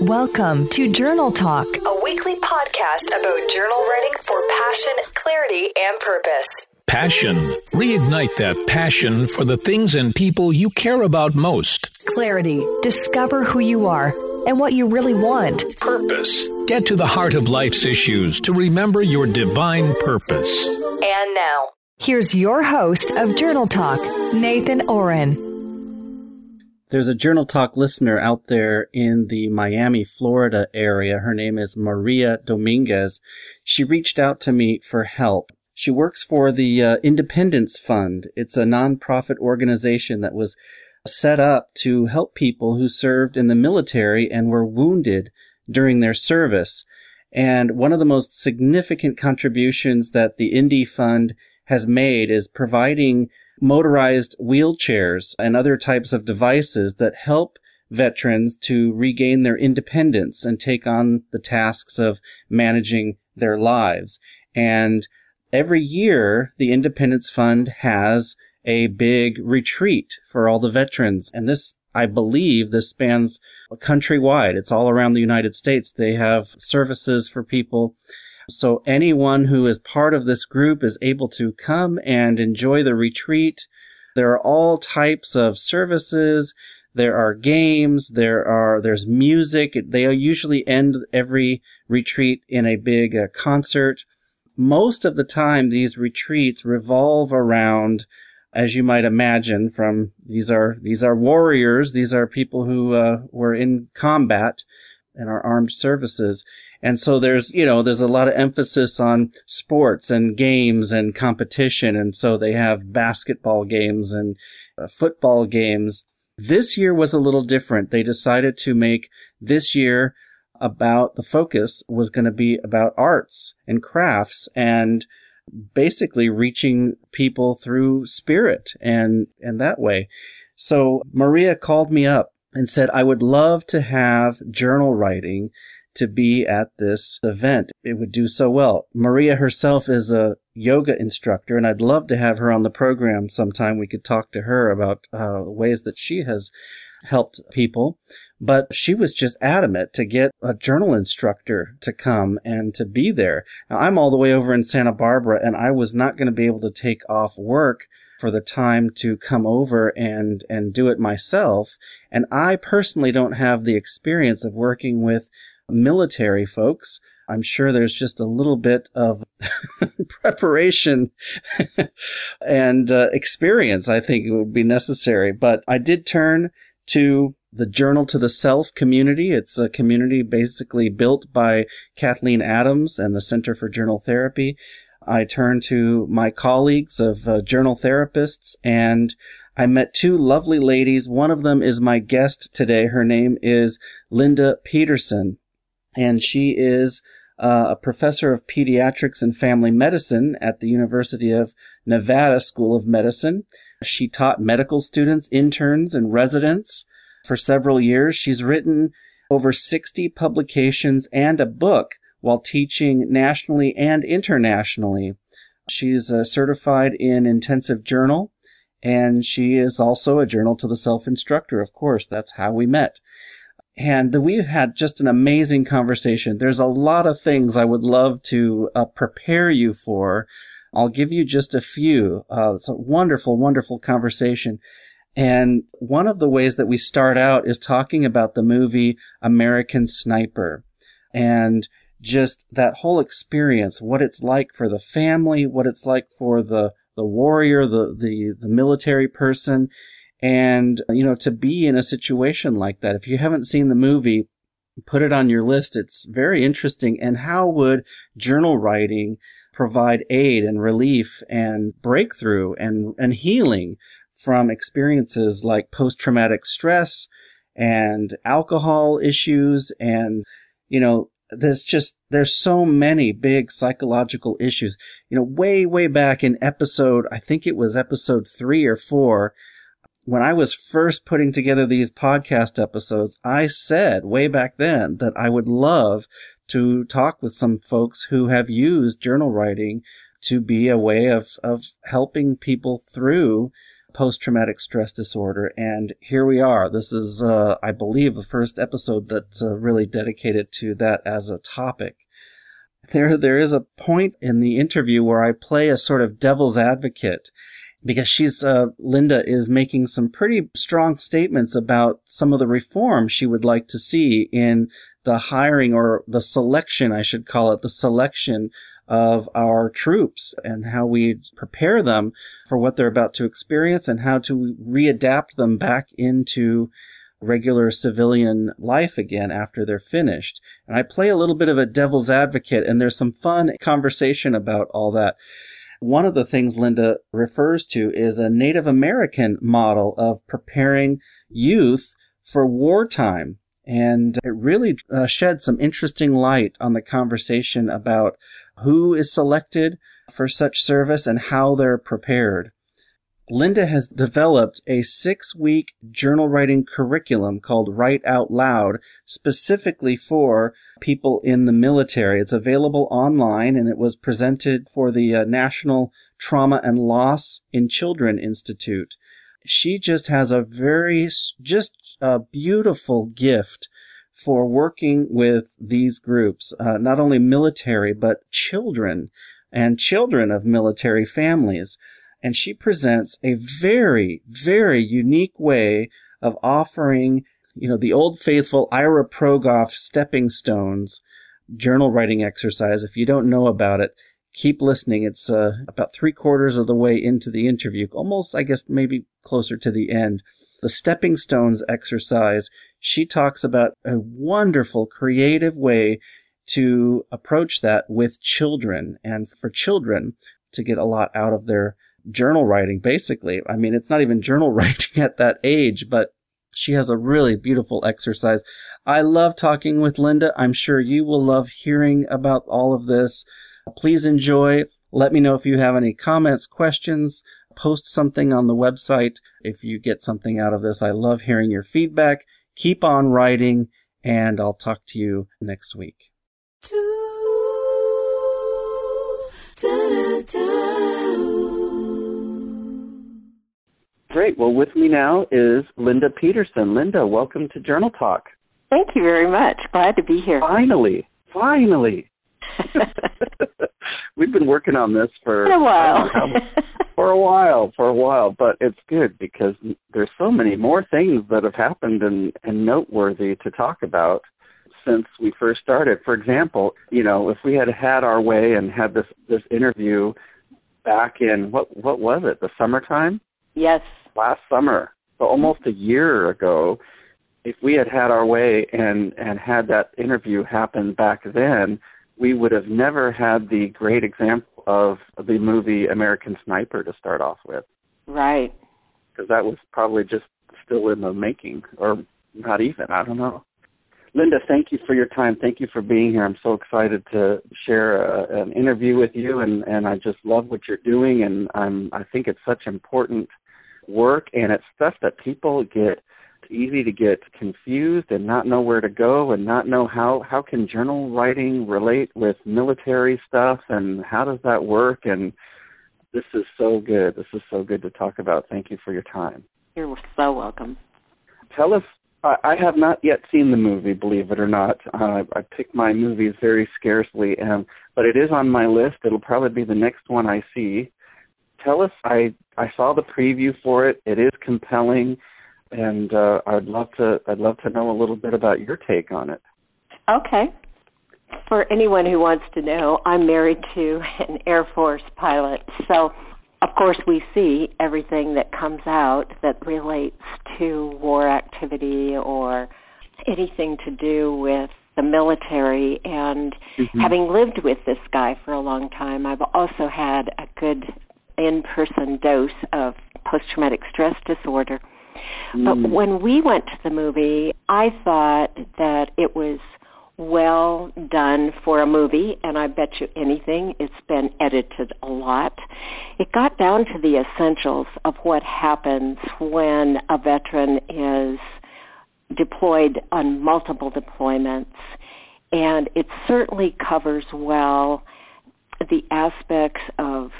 Welcome to Journal Talk, a weekly podcast about journal writing for passion, clarity, and purpose. Passion. Reignite that passion for the things and people you care about most. Clarity. Discover who you are and what you really want. Purpose. Get to the heart of life's issues to remember your divine purpose. And now, here's your host of Journal Talk, Nathan Ohren. There's a Journal Talk listener out there in the Miami, Florida area. Her name is Maria Dominguez. She reached out to me for help. She works for the uh, Independence Fund. It's a nonprofit organization that was set up to help people who served in the military and were wounded during their service. And one of the most significant contributions that the Indy Fund has made is providing motorized wheelchairs and other types of devices that help veterans to regain their independence and take on the tasks of managing their lives. And every year, the Independence Fund has a big retreat for all the veterans. And this, I believe, this spans countrywide. It's all around the United States. They have services for people so anyone who is part of this group is able to come and enjoy the retreat. There are all types of services. There are games. There are, there's music. They usually end every retreat in a big uh, concert. Most of the time, these retreats revolve around, as you might imagine, from these are, these are warriors. These are people who uh, were in combat and our armed services. And so there's, you know, there's a lot of emphasis on sports and games and competition. And so they have basketball games and uh, football games. This year was a little different. They decided to make this year about the focus was going to be about arts and crafts and basically reaching people through spirit and, and that way. So Maria called me up and said, I would love to have journal writing to be at this event. It would do so well. Maria herself is a yoga instructor, and I'd love to have her on the program sometime. We could talk to her about uh, ways that she has helped people. But she was just adamant to get a journal instructor to come and to be there. Now, I'm all the way over in Santa Barbara, and I was not going to be able to take off work for the time to come over and and do it myself and I personally don't have the experience of working with military folks. I'm sure there's just a little bit of preparation and uh, experience, I think it would be necessary. But I did turn to the Journal to the Self community. It's a community basically built by Kathleen Adams and the Center for Journal Therapy. I turned to my colleagues of uh, journal therapists and I met two lovely ladies. One of them is my guest today. Her name is Linda Peterson and she is uh, a professor of pediatrics and family medicine at the University of Nevada School of Medicine. She taught medical students, interns, and residents for several years. She's written over 60 publications and a book while teaching nationally and internationally. She's uh, certified in intensive journal, and she is also a journal to the self instructor, of course. That's how we met and we've had just an amazing conversation. There's a lot of things I would love to uh, prepare you for. I'll give you just a few. Uh, it's a wonderful, wonderful conversation. And one of the ways that we start out is talking about the movie American Sniper and just that whole experience, what it's like for the family, what it's like for the, the warrior, the, the, the military person, and, you know, to be in a situation like that, if you haven't seen the movie, put it on your list. It's very interesting. And how would journal writing provide aid and relief and breakthrough and, and healing from experiences like post traumatic stress and alcohol issues and, you know, there's just there's so many big psychological issues you know way way back in episode i think it was episode 3 or 4 when I was first putting together these podcast episodes, I said way back then that I would love to talk with some folks who have used journal writing to be a way of, of helping people through post traumatic stress disorder. And here we are. This is, uh, I believe, the first episode that's uh, really dedicated to that as a topic. There, there is a point in the interview where I play a sort of devil's advocate because she's, uh, Linda is making some pretty strong statements about some of the reform she would like to see in the hiring or the selection, I should call it, the selection of our troops and how we prepare them for what they're about to experience and how to readapt them back into regular civilian life again after they're finished. And I play a little bit of a devil's advocate and there's some fun conversation about all that. One of the things Linda refers to is a Native American model of preparing youth for wartime. And it really uh, shed some interesting light on the conversation about who is selected for such service and how they're prepared. Linda has developed a six week journal writing curriculum called Write Out Loud specifically for people in the military. It's available online and it was presented for the uh, National Trauma and Loss in Children Institute. She just has a very, just a beautiful gift for working with these groups, uh, not only military, but children and children of military families. And she presents a very, very unique way of offering, you know, the old faithful Ira Progoff stepping stones journal writing exercise. If you don't know about it, keep listening. It's uh, about three quarters of the way into the interview, almost, I guess, maybe closer to the end. The stepping stones exercise she talks about a wonderful creative way to approach that with children and for children to get a lot out of their journal writing, basically. I mean, it's not even journal writing at that age, but she has a really beautiful exercise. I love talking with Linda. I'm sure you will love hearing about all of this. Please enjoy. Let me know if you have any comments, questions. Post something on the website if you get something out of this. I love hearing your feedback. Keep on writing, and I'll talk to you next week. Great. Well, with me now is Linda Peterson. Linda, welcome to Journal Talk. Thank you very much. Glad to be here. Finally, finally. We've been working on this for a while. for a while, for a while, but it's good because there's so many more things that have happened and, and noteworthy to talk about since we first started. For example, you know, if we had had our way and had this this interview back in what what was it? The summertime? Yes. Last summer. So almost a year ago, if we had had our way and and had that interview happen back then, we would have never had the great example of the movie American Sniper to start off with. Right. Because that was probably just still in the making, or not even. I don't know. Linda, thank you for your time. Thank you for being here. I'm so excited to share a, an interview with you, and and I just love what you're doing, and I'm I think it's such important work, and it's stuff that people get easy to get confused and not know where to go and not know how how can journal writing relate with military stuff and how does that work and this is so good. This is so good to talk about. Thank you for your time. You're so welcome. Tell us I, have not yet seen the movie, believe it or not. Uh, I pick my movies very scarcely, um, but it is on my list. It'll probably be the next one I see. Tell us, I I saw the preview for it. It is compelling and uh, I'd love to I'd love to know a little bit about your take on it. Okay. For anyone who wants to know, I'm married to an Air Force pilot, so of course we see everything that comes out that relates to war activity or anything to do with the military and mm-hmm. having lived with this guy for a long time I've also had a good in-person dose of post-traumatic stress disorder but mm. when we went to the movie, I thought that it was well done for a movie, and I bet you anything, it's been edited a lot. It got down to the essentials of what happens when a veteran is deployed on multiple deployments, and it certainly covers well the aspects of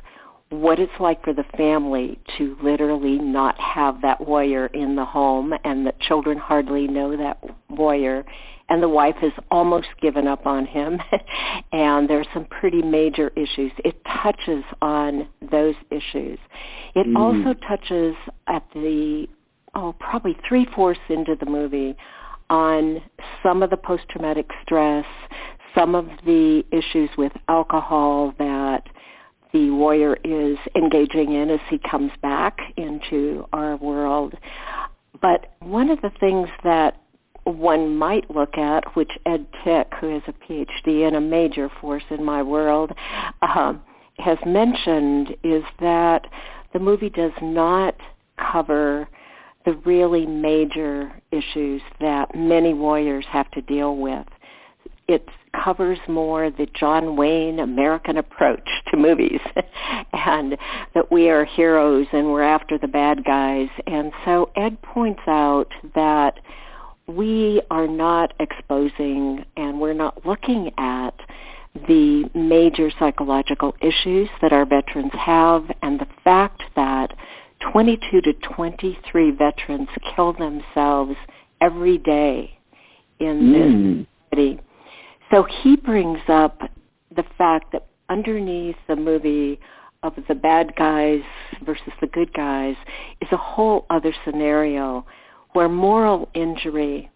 what it's like for the family to literally not have that warrior in the home and that children hardly know that warrior. And the wife has almost given up on him. And there's some pretty major issues. It touches on those issues. It mm. also touches at the oh probably three fourths into the movie on some of the post traumatic stress some of the issues with alcohol that the warrior is engaging in as he comes back into our world. But one of the things that one might look at, which Ed Tick, who has a PhD and a major force in my world, uh, has mentioned, is that the movie does not cover the really major issues that many warriors have to deal with. It's covers more the John Wayne American approach to movies and that we are heroes and we're after the bad guys. And so Ed points out that we are not exposing and we're not looking at the major psychological issues that our veterans have and the fact that 22 to 23 veterans kill themselves every day in mm. this city so he brings up the fact that underneath the movie of the bad guys versus the good guys is a whole other scenario where moral injury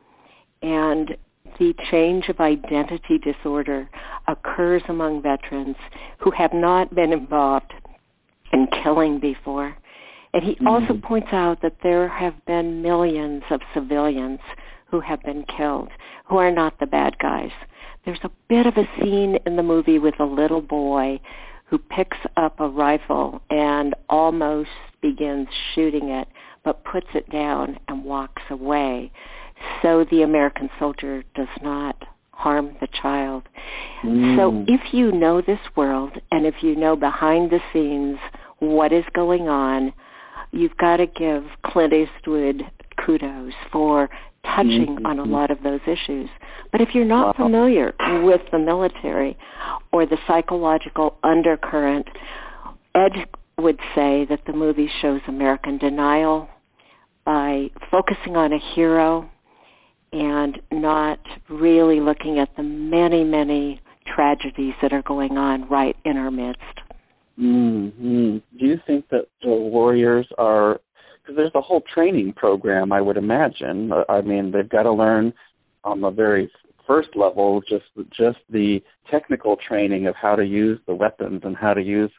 and the change of identity disorder occurs among veterans who have not been involved in killing before. And he mm-hmm. also points out that there have been millions of civilians who have been killed who are not the bad guys there's a bit of a scene in the movie with a little boy who picks up a rifle and almost begins shooting it, but puts it down and walks away. So the American soldier does not harm the child. Mm. So if you know this world and if you know behind the scenes what is going on, you've got to give Clint Eastwood kudos for touching mm-hmm. on a lot of those issues. But if you're not wow. familiar with the military or the psychological undercurrent, Ed would say that the movie shows American denial by focusing on a hero and not really looking at the many, many tragedies that are going on right in our midst. Mm-hmm. Do you think that the warriors are because there's a whole training program I would imagine. Uh, I mean, they've got to learn on the very first level just just the technical training of how to use the weapons and how to use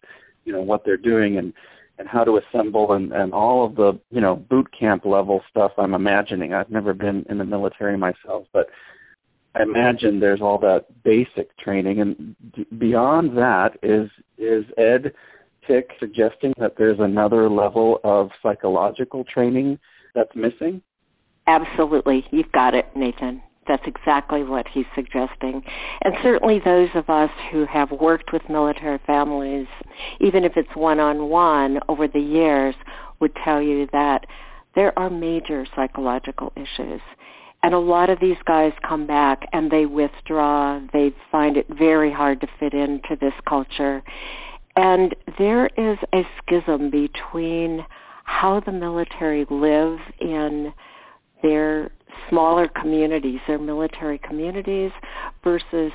you know what they're doing and and how to assemble and and all of the you know boot camp level stuff I'm imagining. I've never been in the military myself, but I imagine there's all that basic training and beyond that is is Ed Suggesting that there's another level of psychological training that's missing? Absolutely. You've got it, Nathan. That's exactly what he's suggesting. And certainly those of us who have worked with military families, even if it's one on one over the years, would tell you that there are major psychological issues. And a lot of these guys come back and they withdraw. They find it very hard to fit into this culture. And there is a schism between how the military live in their smaller communities, their military communities, versus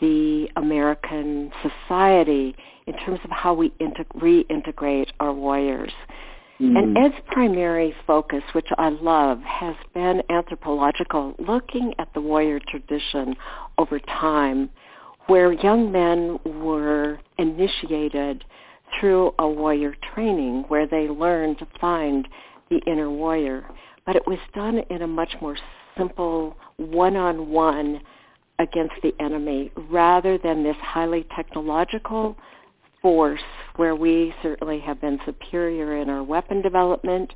the American society in terms of how we reintegrate our warriors. Mm-hmm. And Ed's primary focus, which I love, has been anthropological, looking at the warrior tradition over time where young men were initiated through a warrior training where they learned to find the inner warrior. But it was done in a much more simple, one on one against the enemy rather than this highly technological force where we certainly have been superior in our weapon development,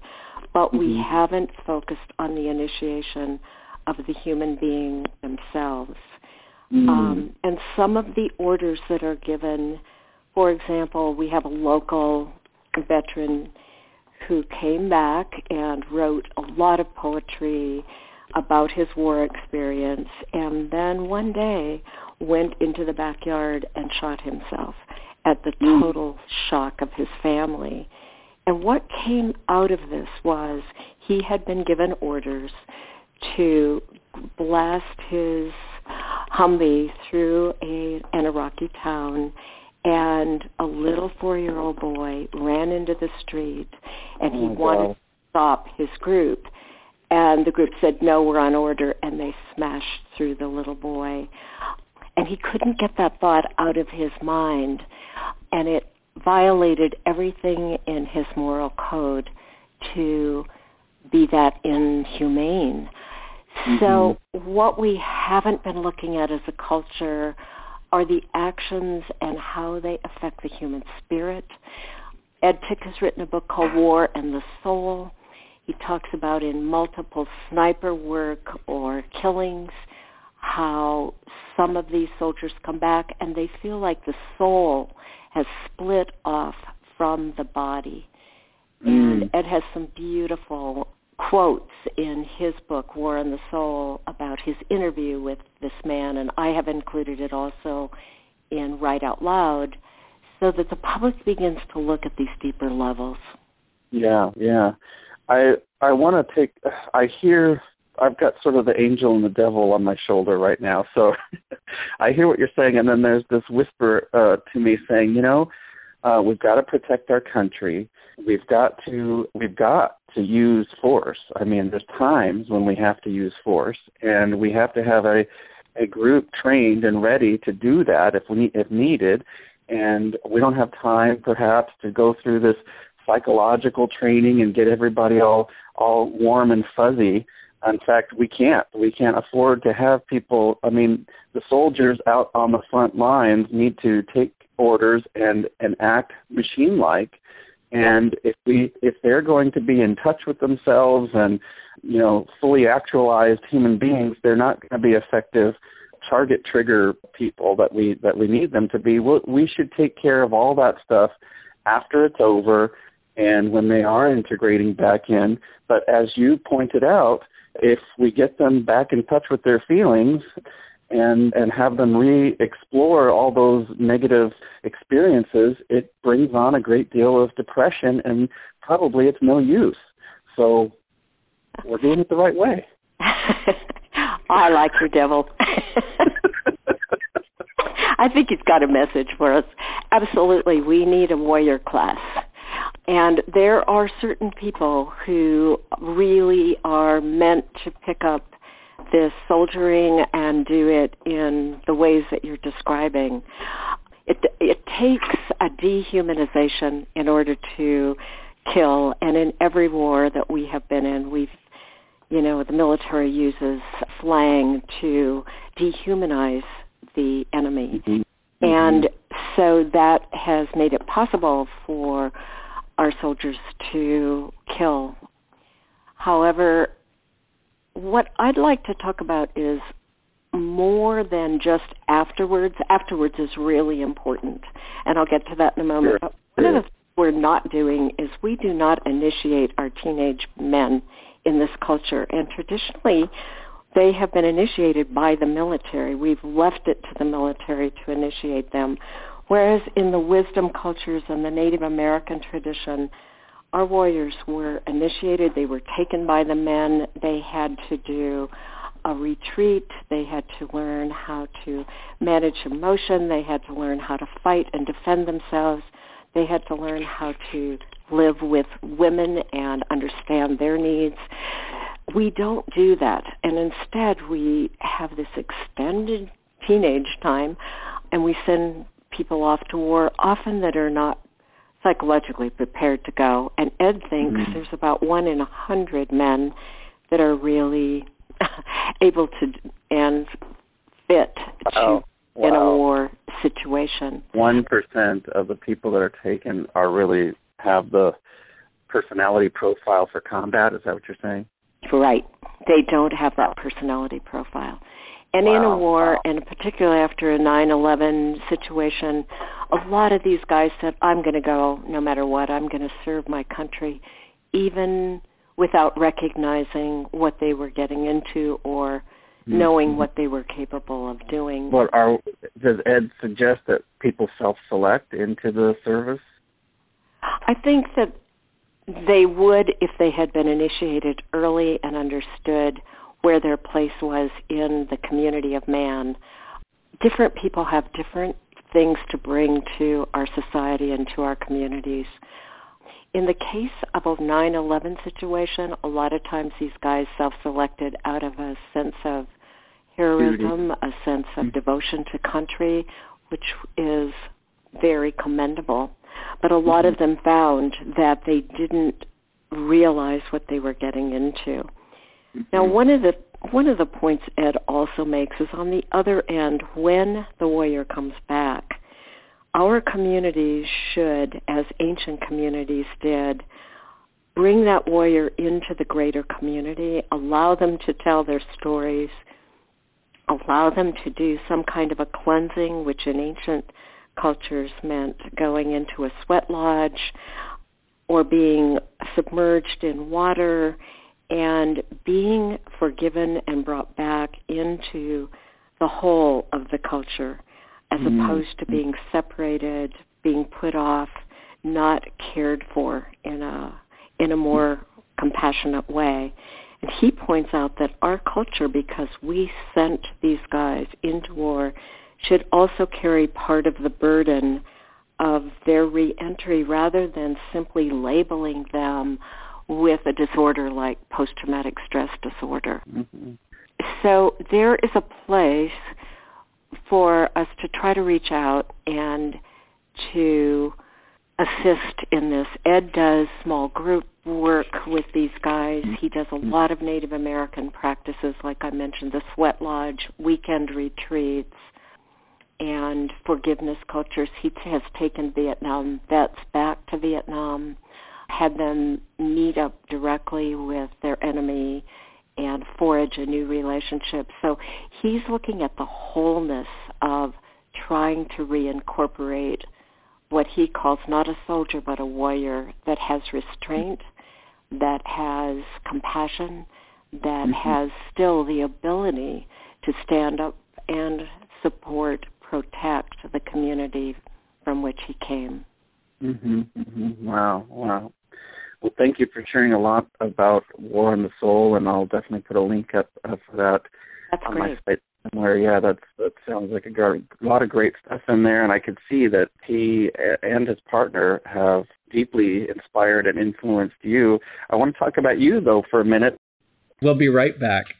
but mm-hmm. we haven't focused on the initiation of the human being themselves. Mm. Um, and some of the orders that are given, for example, we have a local veteran who came back and wrote a lot of poetry about his war experience and then one day went into the backyard and shot himself at the total shock of his family. And what came out of this was he had been given orders to blast his Humvee through a an Iraqi town and a little four year old boy ran into the street and he Oh, wanted wow. to stop his group. And the group said no we're on order and they smashed through the little boy. And he couldn't get that thought out of his mind and it violated everything in his moral code to be that inhumane so what we haven't been looking at as a culture are the actions and how they affect the human spirit. Ed Tick has written a book called War and the Soul. He talks about in multiple sniper work or killings how some of these soldiers come back and they feel like the soul has split off from the body. And Mm. Ed has some beautiful quotes in his book War and the Soul about his interview with this man and I have included it also in Write Out Loud so that the public begins to look at these deeper levels. Yeah, yeah. I I want to take. I hear. I've got sort of the angel and the devil on my shoulder right now. So I hear what you're saying, and then there's this whisper uh, to me saying, you know, uh, we've got to protect our country. We've got to. We've got to use force. I mean, there's times when we have to use force, and we have to have a a group trained and ready to do that if we if needed. And we don't have time, perhaps, to go through this psychological training and get everybody all all warm and fuzzy. In fact, we can't. We can't afford to have people. I mean, the soldiers out on the front lines need to take orders and and act machine like. And if we if they're going to be in touch with themselves and you know fully actualized human beings, they're not going to be effective target trigger people that we that we need them to be. we we should take care of all that stuff after it's over and when they are integrating back in. But as you pointed out, if we get them back in touch with their feelings and and have them re-explore all those negative experiences, it brings on a great deal of depression and probably it's no use. So we're doing it the right way. I like your devil. I think he's got a message for us. Absolutely, we need a warrior class. And there are certain people who really are meant to pick up this soldiering and do it in the ways that you're describing. It it takes a dehumanization in order to kill and in every war that we have been in we've you know the military uses slang to dehumanize the enemy Mm-hmm. and so that has made it possible for our soldiers to kill. However, what I'd like to talk about is more than just afterwards. Afterwards is really important, and I'll get to that in a moment. Sure. But one Sure. of the things we're not doing is we do not initiate our teenage men in this culture, and traditionally they have been initiated by the military. We've left it to the military to initiate them. Whereas in the wisdom cultures and the Native American tradition, our warriors were initiated, they were taken by the men, they had to do a retreat, they had to learn how to manage emotion, they had to learn how to fight and defend themselves, they had to learn how to live with women and understand their needs. We don't do that, and instead we have this extended teenage time, and we send people off to war, often that are not psychologically prepared to go. And Ed thinks Mhm. there's about one in a hundred men that are really able to and fit Wow. to in a war situation. One percent of the people that are taken are really have the personality profile for combat. Is that what you're saying? Right. They don't have that personality profile. And in a war, wow. and particularly after a 9/11 situation, a lot of these guys said, "I'm going to go no matter what. I'm going to serve my country," even without recognizing what they were getting into or mm-hmm. knowing what they were capable of doing. What are does Ed suggest that people self-select into the service? I think that they would if they had been initiated early and understood where their place was in the community of man. Different people have different things to bring to our society and to our communities. In the case of a 9 11 situation, a lot of times these guys self selected out of a sense of heroism, a sense of mm-hmm. devotion to country, which is very commendable. But a lot of mm-hmm. them found that they didn't realize what they were getting into. Now, hmm. one of the one of the points Ed also makes is on the other end, when the warrior comes back, our communities should, as ancient communities did, bring that warrior into the greater community, allow them to tell their stories, allow them to do some kind of a cleansing, which in ancient cultures meant going into a sweat lodge or being submerged in water and being forgiven and brought back into the whole of the culture as mm-hmm. opposed to being separated, being put off, not cared for in a in a more compassionate way. And he points out that our culture, because we sent these guys into war, should also carry part of the burden of their reentry rather than simply labeling them with a disorder like post traumatic stress disorder. Mm-hmm. So there is a place for us to try to reach out and to assist in this. Ed does small group work with these guys. He does a lot of Native American practices, like I mentioned, the sweat lodge, weekend retreats, and forgiveness cultures. He has taken Vietnam vets back to Vietnam had them meet up directly with their enemy and forge a new relationship. So he's looking at the wholeness of trying to reincorporate what he calls not a soldier but a warrior that has restraint, that has compassion, that mm-hmm. has still the ability to stand up and support, protect the community from which he came. Mhm. Mm-hmm. Wow. Wow. Well, thank you for sharing a lot about War on the Soul, and I'll definitely put a link up, up for that that's on great. my site somewhere. Yeah, that's that sounds like a, a lot of great stuff in there, and I could see that he and his partner have deeply inspired and influenced you. I want to talk about you though for a minute. We'll be right back.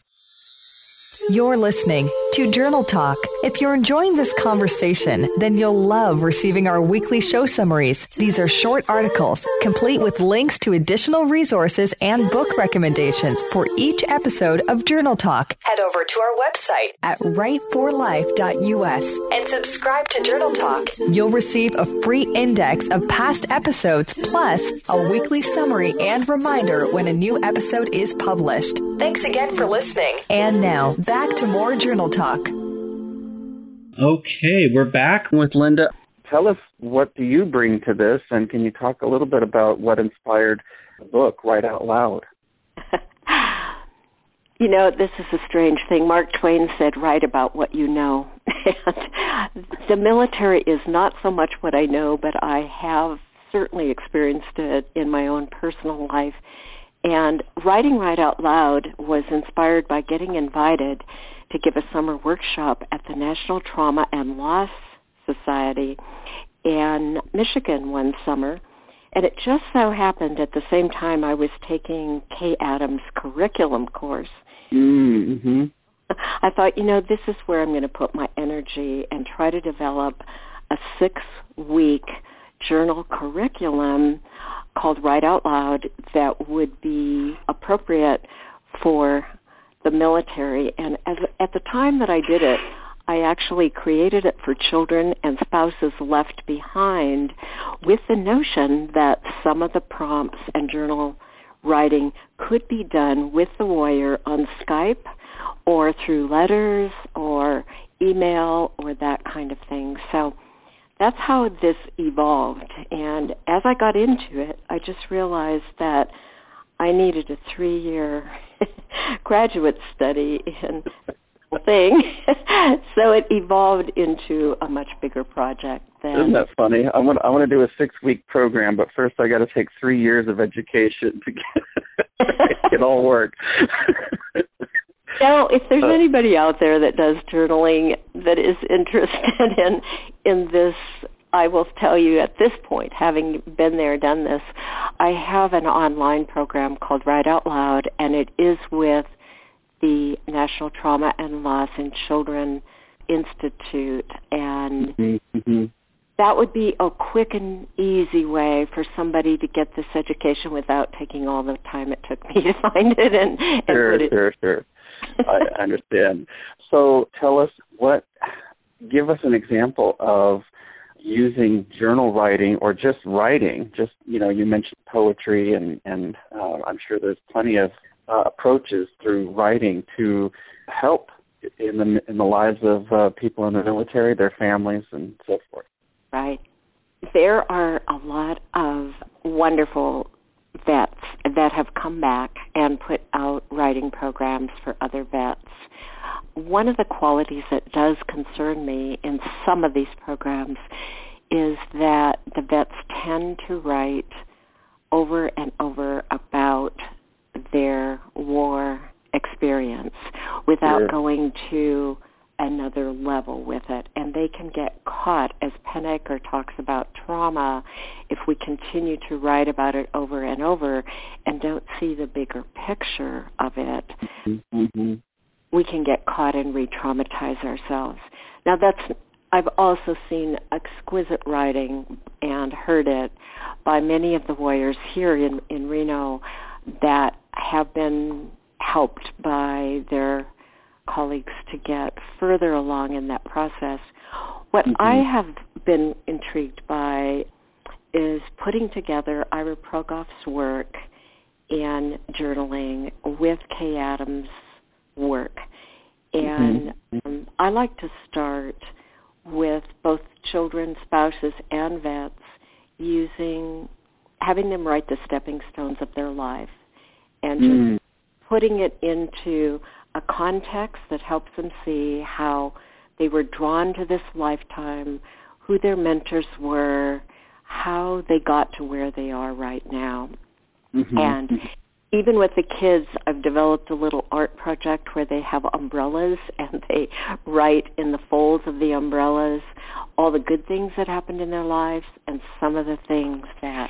You're listening to Journal Talk. If you're enjoying this conversation, then you'll love receiving our weekly show summaries. These are short articles, complete with links to additional resources and book recommendations for each episode of Journal Talk. Head over to our website at writeforlife.us and subscribe to Journal Talk. You'll receive a free index of past episodes plus a weekly summary and reminder when a new episode is published. Thanks again for listening. And now, back to more Journal Talk. Okay, we're back with Linda. Tell us what do you bring to this, and can you talk a little bit about what inspired the book, Write Out Loud? you know, this is a strange thing. Mark Twain said, write about what you know. and the military is not so much what I know, but I have certainly experienced it in my own personal life. And writing Write Out Loud was inspired by getting invited to give a summer workshop at the National Trauma and Loss Society in Michigan one summer. And it just so happened at the same time I was taking Kay Adams' curriculum course. Mm-hmm. I thought, you know, this is where I'm going to put my energy and try to develop a six week journal curriculum called Write Out Loud that would be appropriate for the military. And as, at the time that I did it, I actually created it for children and spouses left behind with the notion that some of the prompts and journal writing could be done with the warrior on Skype or through letters or email or that kind of thing. So that's how this evolved. And as I got into it, I just realized that I needed a three year graduate study in thing. so it evolved into a much bigger project. Than, Isn't that funny? I want I want to do a six week program, but first I got to take three years of education to get it all work. Now, if there's uh, anybody out there that does journaling that is interested in in this I will tell you at this point, having been there, done this, I have an online program called Write Out Loud, and it is with the National Trauma and Loss in Children Institute. And mm-hmm. mm-hmm. that would be a quick and easy way for somebody to get this education without taking all the time it took me to find it and, and sure, put it. Sure, sure, I understand. So tell us what, give us an example of using journal writing or just writing just you know you mentioned poetry and and uh, i'm sure there's plenty of uh, approaches through writing to help in the in the lives of uh, people in the military their families and so forth. Right. There are a lot of wonderful vets that have come back and put out writing programs for other vets one of the qualities that does concern me in some of these programs is that the vets tend to write over and over about their war experience without sure. going to another level with it. And they can get caught, as Pennebaker talks about trauma, if we continue to write about it over and over and don't see the bigger picture of it. Mm-hmm we can get caught and re-traumatize ourselves. Now that's I've also seen exquisite writing and heard it by many of the warriors here in in Reno that have been helped by their colleagues to get further along in that process. What mm-hmm. I have been intrigued by is putting together Ira Progoff's work in journaling with Kay Adams' work. And mm-hmm. um, I like to start with both children, spouses, and vets using having them write the stepping stones of their life and just mm. putting it into a context that helps them see how they were drawn to this lifetime, who their mentors were, how they got to where they are right now. Mm-hmm. And mm-hmm even with the kids, I've developed a little art project where they have umbrellas and they write in the folds of the umbrellas all the good things that happened in their lives and some of the things that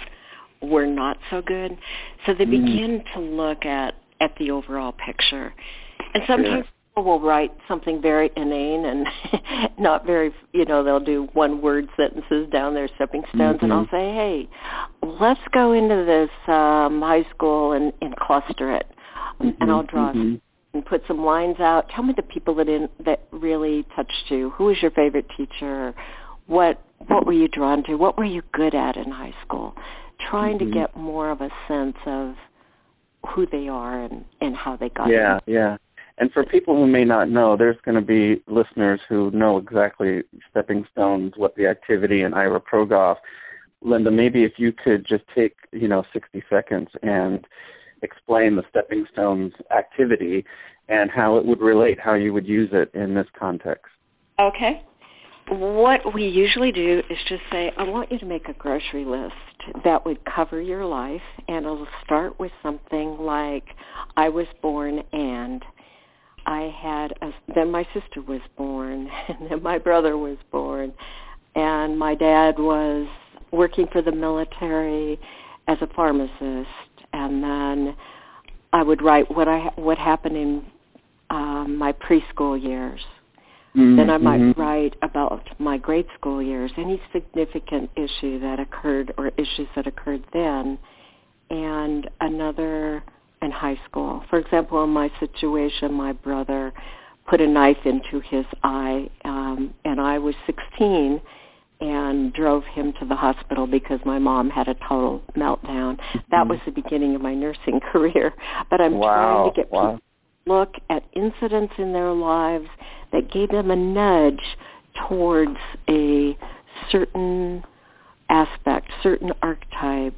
were not so good. So they mm. begin to look at at the overall picture. And sometimes will write something very inane and not very you know they'll do one word sentences down their stepping stones mm-hmm. and i'll say hey let's go into this um high school and and cluster it mm-hmm. and i'll draw mm-hmm. and put some lines out tell me the people that in that really touched you who was your favorite teacher what what were you drawn to what were you good at in high school trying to mm-hmm. get more of a sense of who they are and and how they got there. yeah yeah and for people who may not know, there's going to be listeners who know exactly stepping stones, what the activity and Ira Progoff. Linda, maybe if you could just take, you know, 60 seconds and explain the stepping stones activity and how it would relate, how you would use it in this context. Okay. What we usually do is just say, I want you to make a grocery list that would cover your life, and it'll start with something like, I was born and I had a, then my sister was born, and then my brother was born, and my dad was working for the military as a pharmacist, and then I would write what I what happened in um, my preschool years. Mm-hmm. Then I might mm-hmm. write about my grade school years, any significant issue that occurred or issues that occurred then, and another in high school. For example, in my situation, my brother put a knife into his eye, um, and I was 16 and drove him to the hospital because my mom had a total meltdown. Mm-hmm. That was the beginning of my nursing career. But I'm wow. trying to get wow. people to look at incidents in their lives that gave them a nudge towards a certain aspect, certain archetype,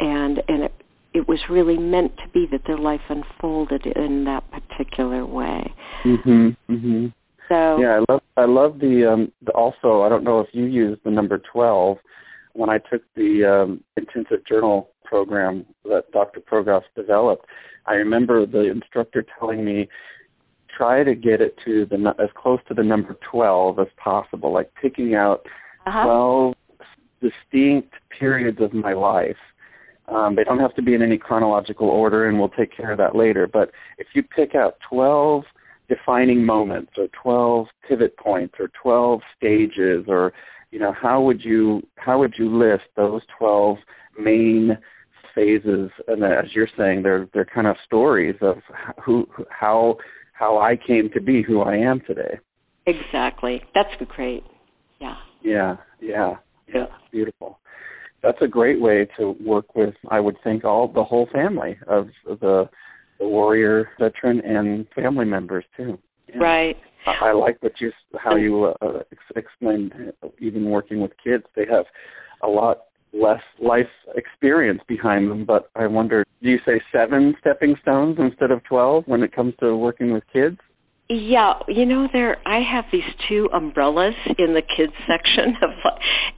and and it it was really meant to be that their life unfolded in that particular way. Mhm. Mhm. So yeah, I love I love the um the also I don't know if you use the number 12 when I took the um intensive journal program that Dr. Progoff developed. I remember the instructor telling me try to get it to the as close to the number 12 as possible, like picking out uh-huh. 12 distinct periods of my life. Um, they don't have to be in any chronological order, and we'll take care of that later. But if you pick out 12 defining moments, or 12 pivot points, or 12 stages, or you know, how would you how would you list those 12 main phases? And as you're saying, they're they're kind of stories of who how how I came to be who I am today. Exactly. That's great. Yeah. Yeah. Yeah. Yeah. Beautiful. That's a great way to work with. I would think all the whole family of the the warrior veteran and family members too. Yeah. Right. I, I like what you how you uh, ex- explained. Even working with kids, they have a lot less life experience behind them. But I wonder, do you say seven stepping stones instead of twelve when it comes to working with kids? Yeah, you know there I have these two umbrellas in the kids section of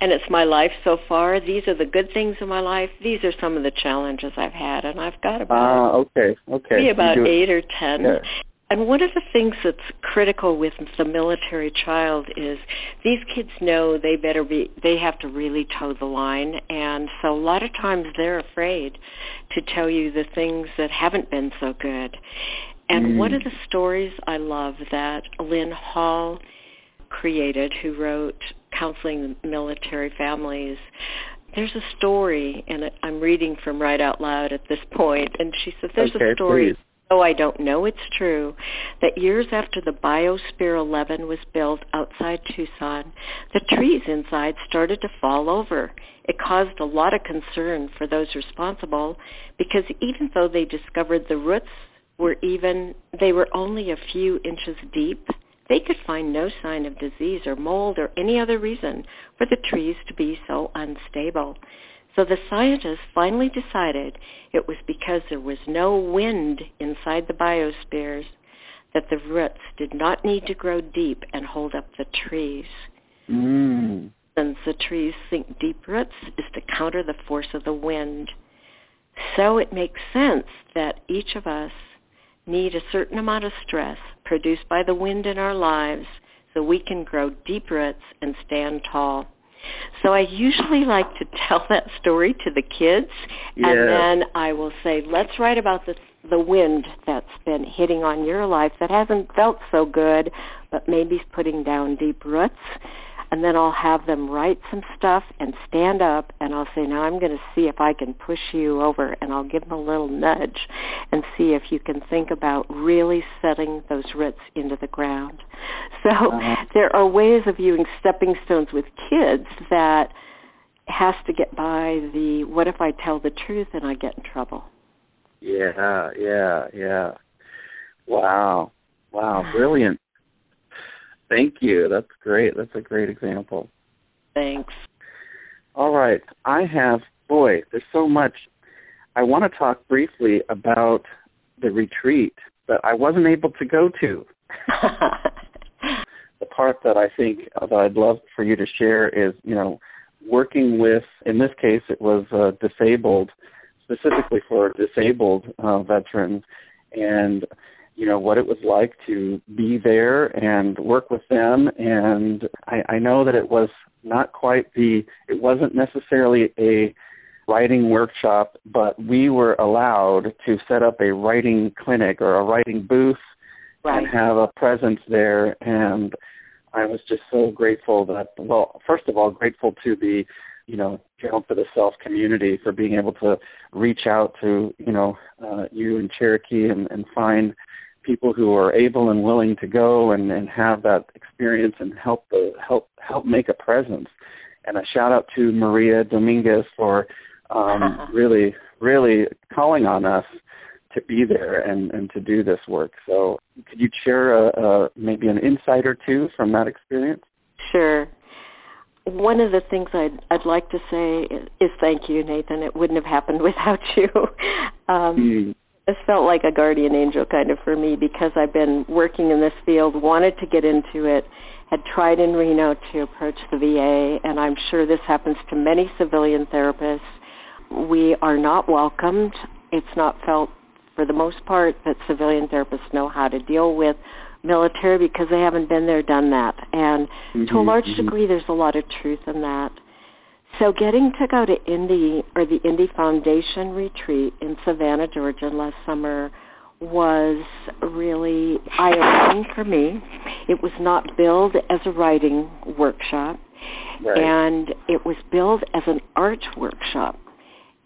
and it's my life so far. These are the good things in my life. These are some of the challenges I've had and I've got about Ah, okay. Okay. Maybe about 8 or 10. Yeah. And one of the things that's critical with the military child is these kids know they better be they have to really toe the line and so a lot of times they're afraid to tell you the things that haven't been so good. And Mm. one of the stories I love that Lynn Hall created, who wrote Counseling Military Families, there's a story, and I'm reading from Write Out Loud at this point, and she said there's Okay, a story. please. Oh, I don't know it's true. That years after the Biosphere 11 was built outside Tucson, the trees inside started to fall over. It caused a lot of concern for those responsible because even though they discovered the roots were even they were only a few inches deep, they could find no sign of disease or mold or any other reason for the trees to be so unstable. So the scientists finally decided it was because there was no wind inside the biospheres that the roots did not need to grow deep and hold up the trees. Mm. Since the trees sink deep roots is to counter the force of the wind. So it makes sense that each of us need a certain amount of stress produced by the wind in our lives so we can grow deep roots and stand tall. So I usually like to tell that story to the kids Yeah. and then I will say, let's write about the the wind that's been hitting on your life that hasn't felt so good, but maybe is putting down deep roots. And then I'll have them write some stuff and stand up, and I'll say, now I'm going to see if I can push you over, and I'll give them a little nudge and see if you can think about really setting those roots into the ground. So Uh-huh. there are ways of using stepping stones with kids that has to get by the what if I tell the truth and I get in trouble. Yeah, yeah, yeah. Wow. Wow, brilliant. Thank you. That's great. That's a great example. Thanks. All right. I have, boy, there's so much. I want to talk briefly about the retreat that I wasn't able to go to. The part that I think that I'd love for you to share is, you know, working with, in this case, it was uh, disabled, specifically for disabled uh, veterans, and you know what it was like to be there and work with them. And I, I know that it was not quite the, it wasn't necessarily a writing workshop, but we were allowed to set up a writing clinic or a writing booth right. and have a presence there. And I was just so grateful that, well, first of all, grateful to the, you know, Journal for the Self community for being able to reach out to, you know, uh, you and Cherokee and, and find people who are able and willing to go and, and have that experience and help the help help make a presence. And a shout out to Maria Dominguez for um, really really calling on us to be there and, and to do this work. So could you share a, a, maybe an insight or two from that experience? Sure. One of the things I'd I'd like to say is, is thank you, Nathan. It wouldn't have happened without you. Um, Mm. This felt like a guardian angel kind of for me because I've been working in this field, wanted to get into it, had tried in Reno to approach the VA, and I'm sure this happens to many civilian therapists. We are not welcomed. It's not felt, for the most part, that civilian therapists know how to deal with military because they haven't been there, done that. And mm-hmm, to a large mm-hmm. degree, there's a lot of truth in that. So getting to go to Indy or the Indy Foundation retreat in Savannah, Georgia last summer was really eye-opening for me. It was not billed as a writing workshop, right. and it was billed as an art workshop.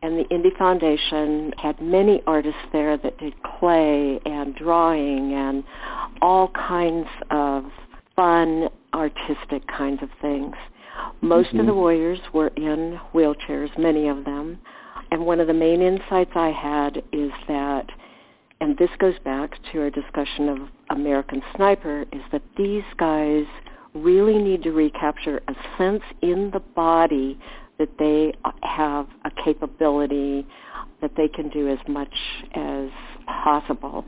And the Indy Foundation had many artists there that did clay and drawing and all kinds of fun, artistic kinds of things. Most mm-hmm. of the mm-hmm. warriors were in wheelchairs, many of them. And one of the main insights I had is that, and this goes back to our discussion of American Sniper, is that these guys really need to recapture a sense in the body that they have a capability that they can do as much as possible.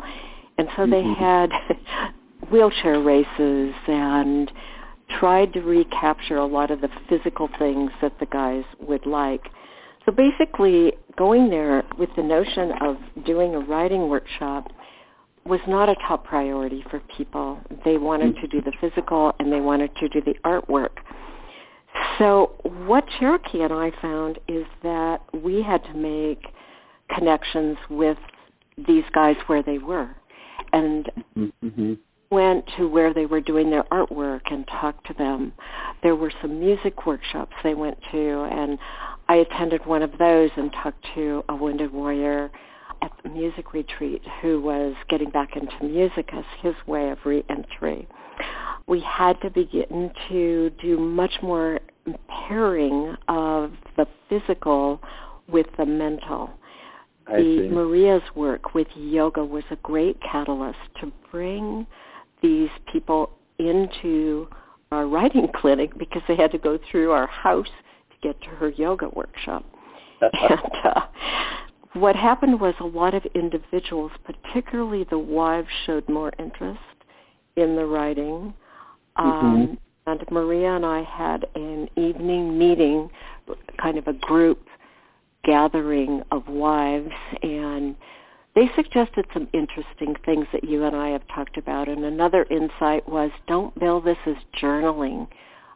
And so mm-hmm. they had wheelchair races and tried to recapture a lot of the physical things that the guys would like. So basically, going there with the notion of doing a writing workshop was not a top priority for people. They wanted to do the physical and they wanted to do the artwork. So, what Cherokee and I found is that we had to make connections with these guys where they were. And mm-hmm went to where they were doing their artwork and talked to them. There were some music workshops they went to, and I attended one of those and talked to a wounded warrior at the music retreat who was getting back into music as his way of reentry. We had to begin to do much more pairing of the physical with the mental. I the see. Maria's work with yoga was a great catalyst to bring these people into our writing clinic because they had to go through our house to get to her yoga workshop. and uh, what happened was a lot of individuals, particularly the wives, showed more interest in the writing. Um, mm-hmm. And Maria and I had an evening meeting, kind of a group gathering of wives, and they suggested some interesting things that you and I have talked about. And another insight was don't bill this as journaling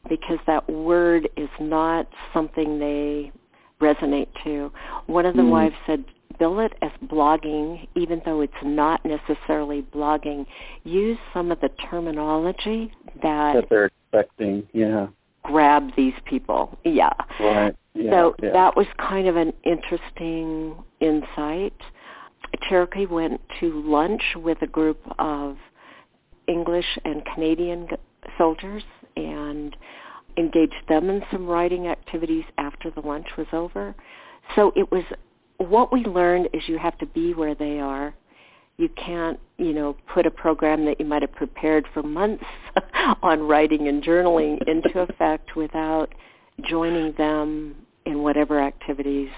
because that word is not something they resonate to. One of the mm. wives said, bill it as blogging, even though it's not necessarily blogging. Use some of the terminology that, that they're expecting, yeah. Grab these people, yeah. Right. Yeah, so yeah. that was kind of an interesting insight. Cherokee went to lunch with a group of English and Canadian soldiers and engaged them in some writing activities after the lunch was over. So it was what we learned is you have to be where they are. You can't, you know, put a program that you might have prepared for months on writing and journaling into effect without joining them in whatever activities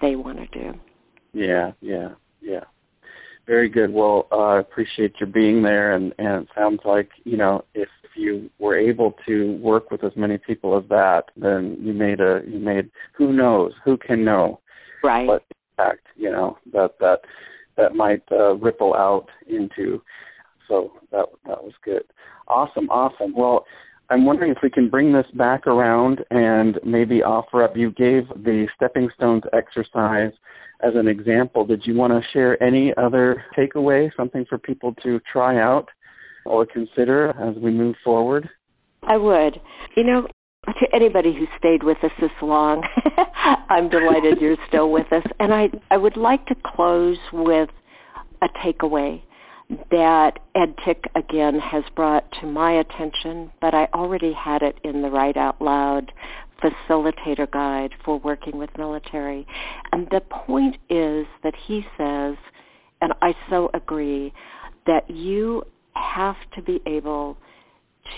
they want to do. Yeah, yeah. Yeah. Very good. Well, uh, I appreciate your being there, and and it sounds like you know if you were able to work with as many people as that, then you made a you made who knows who can know right what impact you know that that that might uh, ripple out into. So that that was good. Awesome, awesome. Well, I'm wondering if we can bring this back around and maybe offer up. You gave the stepping stones exercise as an example. Did you want to share any other takeaway, something for people to try out or consider as we move forward? I would. You know, to anybody who stayed with us this long, I'm delighted you're still with us. And I I would like to close with a takeaway that Ed Tick again has brought to my attention, but I already had it in the Write Out Loud facilitator guide for working with military. And the point is that he says, and I so agree, that you have to be able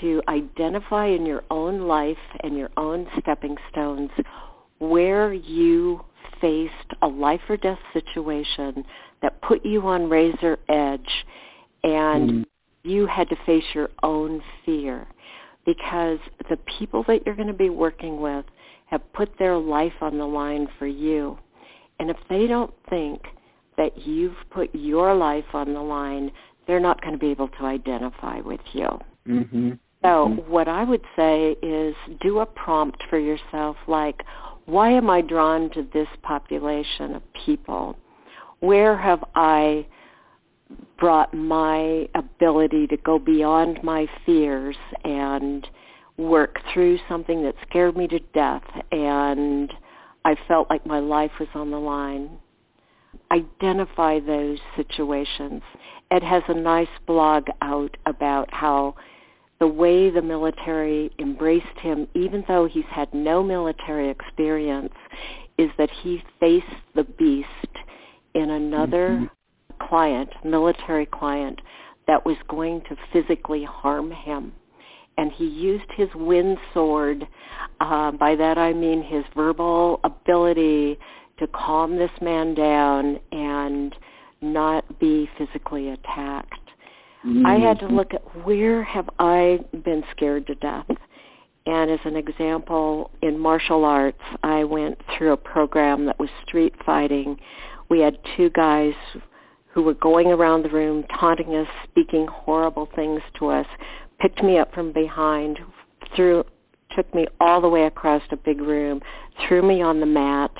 to identify in your own life and your own stepping stones where you faced a life or death situation that put you on razor edge and mm. you had to face your own fear because the people that you're going to be working with have put their life on the line for you. And if they don't think that you've put your life on the line, they're not going to be able to identify with you. Mm-hmm. So, mm-hmm. what I would say is do a prompt for yourself like, why am I drawn to this population of people? Where have I brought my ability to go beyond my fears and work through something that scared me to death and I felt like my life was on the line. Identify those situations. Ed has a nice blog out about how the way the military embraced him, even though he's had no military experience, is that he faced the beast in another mm-hmm. Client, military client, that was going to physically harm him. And he used his wind sword. Uh, by that I mean his verbal ability to calm this man down and not be physically attacked. Mm-hmm. I had to look at where have I been scared to death. And as an example, in martial arts, I went through a program that was street fighting we had two guys who were going around the room taunting us, speaking horrible things to us, picked me up from behind, threw took me all the way across a big room, threw me on the mat,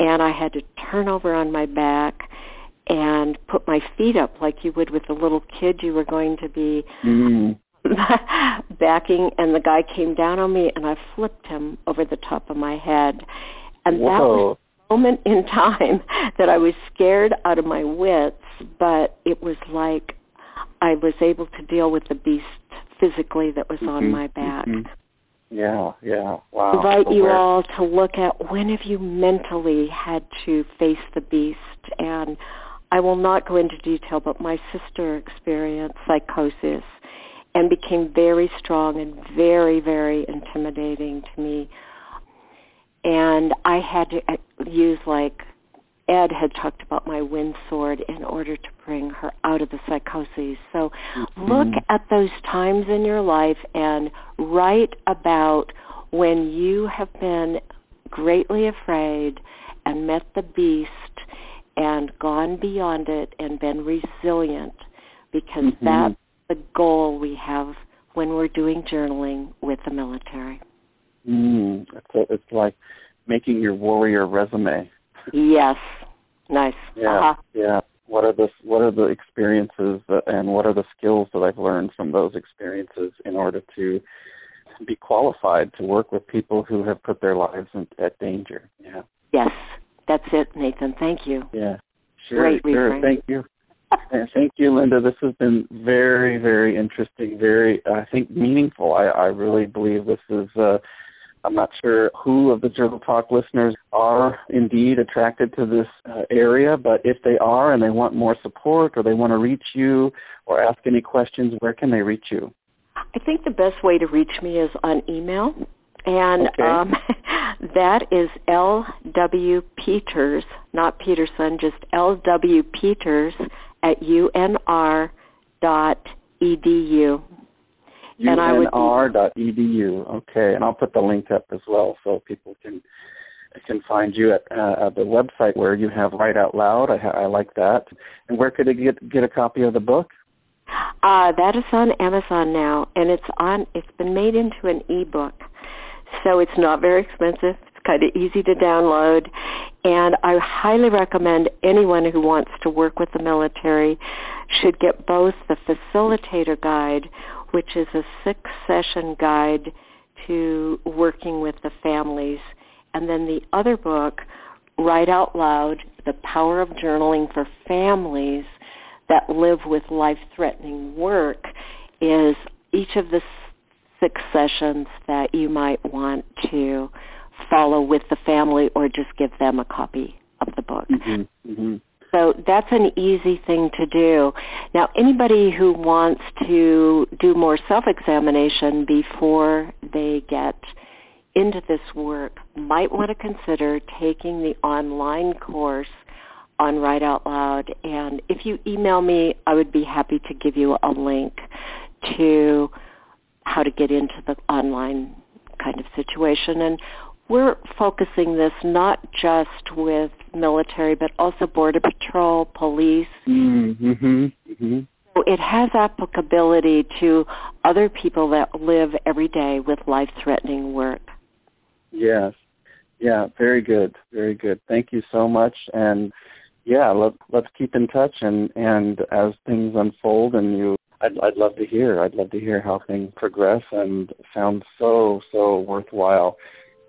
and I had to turn over on my back and put my feet up like you would with a little kid you were going to be mm. backing and the guy came down on me and I flipped him over the top of my head. And Whoa. that was moment in time that I was scared out of my wits, but it was like I was able to deal with the beast physically that was mm-hmm. on my back. Mm-hmm. Yeah, yeah. Wow. Invite you all to look at when have you mentally had to face the beast and I will not go into detail, but my sister experienced psychosis and became very strong and very, very intimidating to me and I had to uh, use like Ed had talked about my wind sword in order to bring her out of the psychosis. So mm-hmm. look at those times in your life and write about when you have been greatly afraid and met the beast and gone beyond it and been resilient because mm-hmm. that's the goal we have when we're doing journaling with the military. Mm, it's, it's like making your warrior resume. Yes, nice. Yeah, uh-huh. yeah. What are the what are the experiences that, and what are the skills that I've learned from those experiences in order to be qualified to work with people who have put their lives in, at danger? Yeah. Yes, that's it, Nathan. Thank you. Yeah. Sure. Great sure. Thank you. Thank you, Linda. This has been very, very interesting. Very, I think, meaningful. I, I really believe this is uh, I'm not sure who of the Journal Talk listeners are indeed attracted to this uh, area, but if they are and they want more support or they want to reach you or ask any questions, where can they reach you? I think the best way to reach me is on email. And okay. um, that is L.W. Peters, not Peterson, just L.W. Peters at UNR dot edu unr.edu. Okay, and I'll put the link up as well so people can can find you at, uh, at the website where you have Write Out Loud. I, I like that. And where could they get get a copy of the book? Uh, that is on Amazon now, and it's on. It's been made into an ebook, so it's not very expensive. It's kind of easy to download, and I highly recommend anyone who wants to work with the military should get both the facilitator guide which is a six session guide to working with the families. And then the other book, Write Out Loud The Power of Journaling for Families That Live with Life Threatening Work, is each of the six sessions that you might want to follow with the family or just give them a copy of the book. Mm-hmm, mm-hmm. So that's an easy thing to do. Now, anybody who wants to do more self examination before they get into this work might want to consider taking the online course on Write Out Loud. And if you email me, I would be happy to give you a link to how to get into the online kind of situation. And we're focusing this not just with military, but also Border Patrol, police. Mm-hmm. Mm-hmm. So it has applicability to other people that live every day with life threatening work. Yes. Yeah, very good. Very good. Thank you so much. And yeah, let, let's keep in touch and, and as things unfold and you I'd I'd love to hear. I'd love to hear how things progress and sounds so, so worthwhile.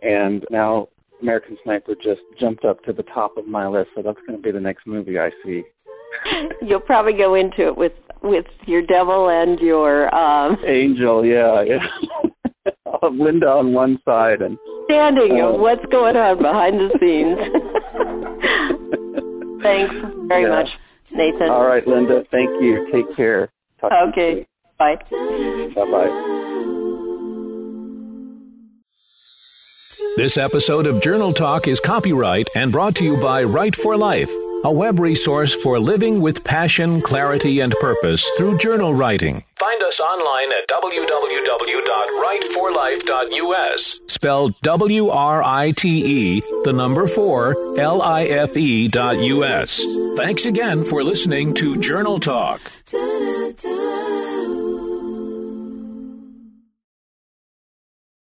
And now American Sniper just jumped up to the top of my list, so that's going to be the next movie I see. You'll probably go into it with with your devil and your um angel. Yeah, yeah. Linda on one side and standing of what's going on behind the scenes. Thanks very yeah. much, Nathan. All right, Linda. Thank you. Take care. Talk okay. Bye. Bye. Bye. This episode of Journal Talk is copyright and brought to you by Write for Life, a web resource for living with passion, clarity, and purpose through journal writing. Find us online at www.writeforlife.us, spelled W R I T E, the number 4, L I F E dot US. Thanks again for listening to Journal Talk.